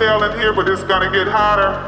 hot in here, but it's gonna get hotter.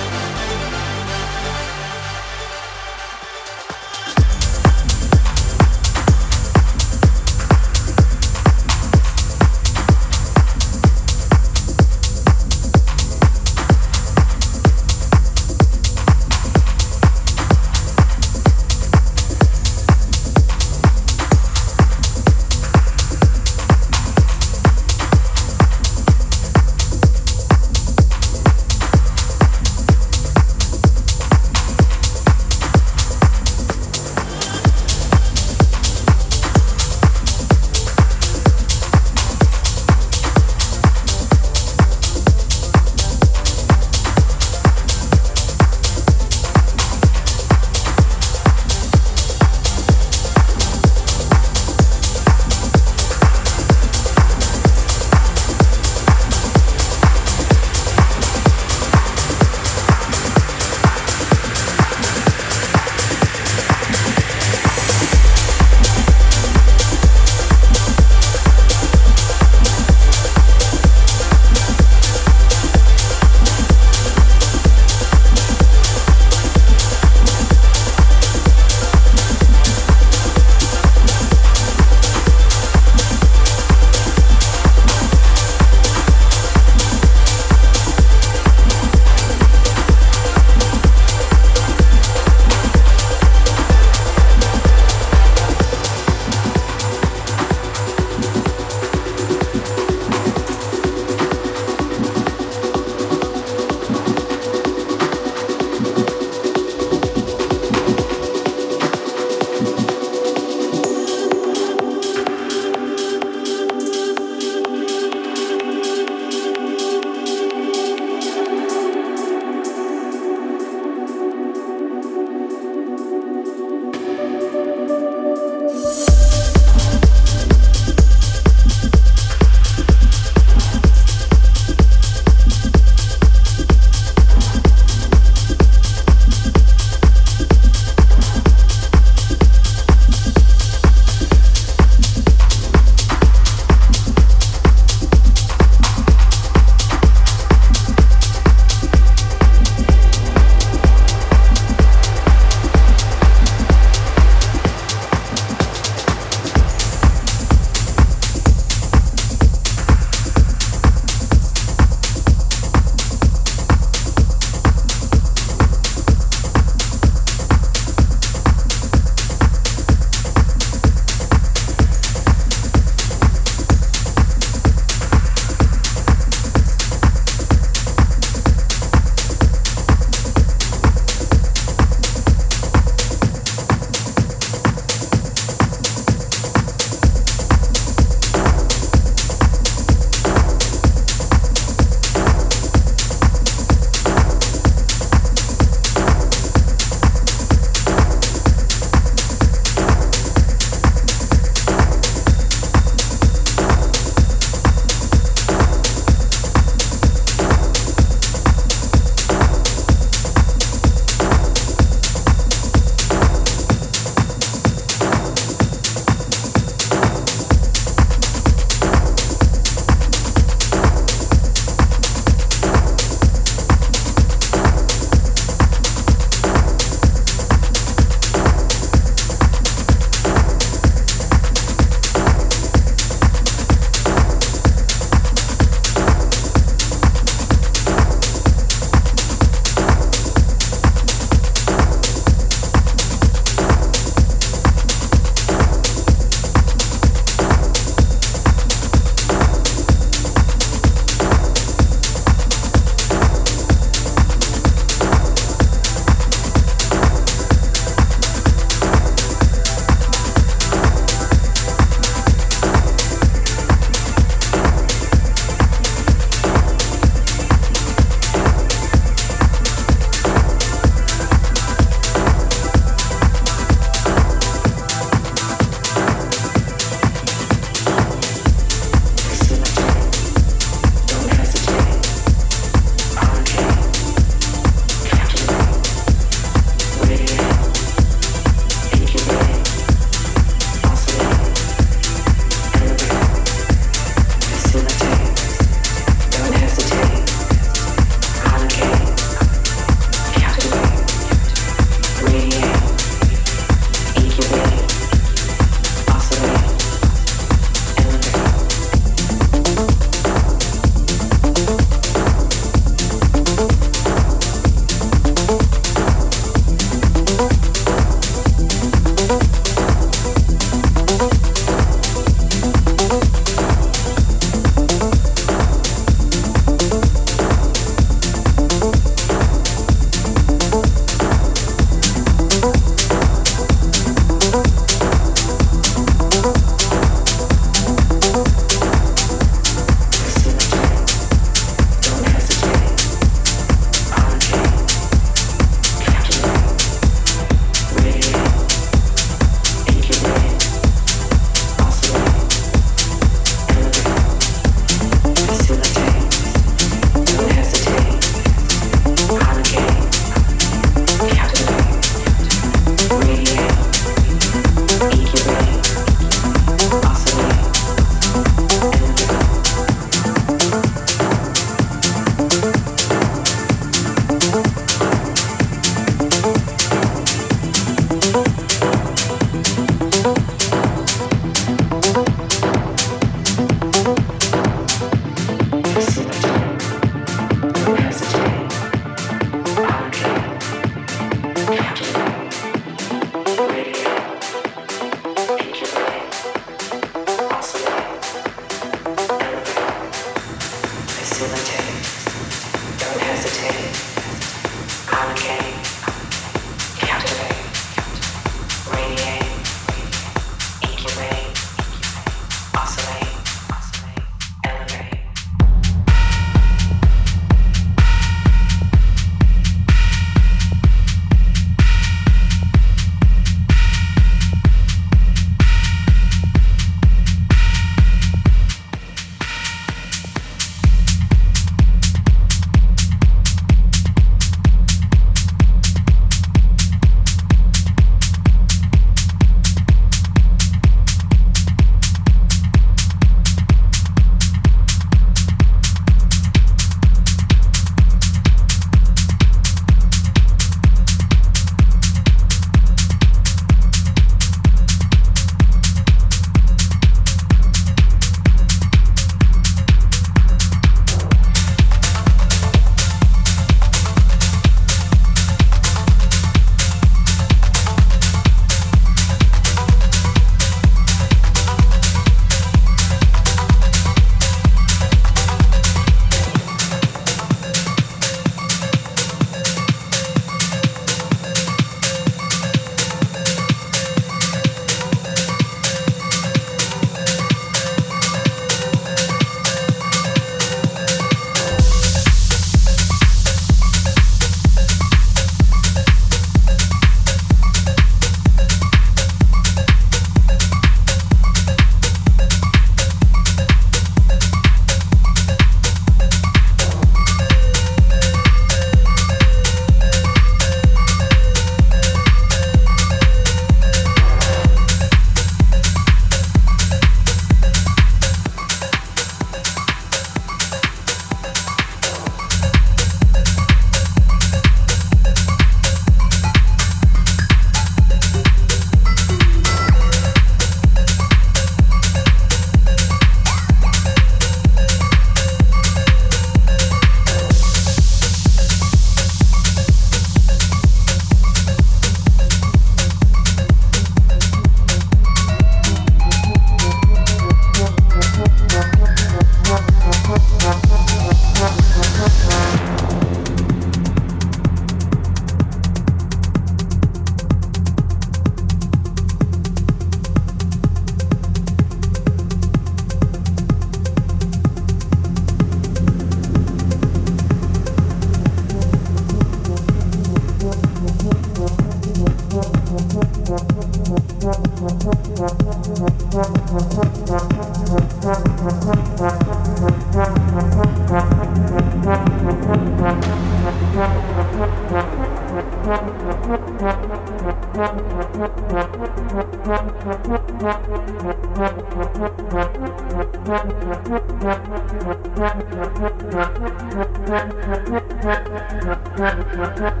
Gracias.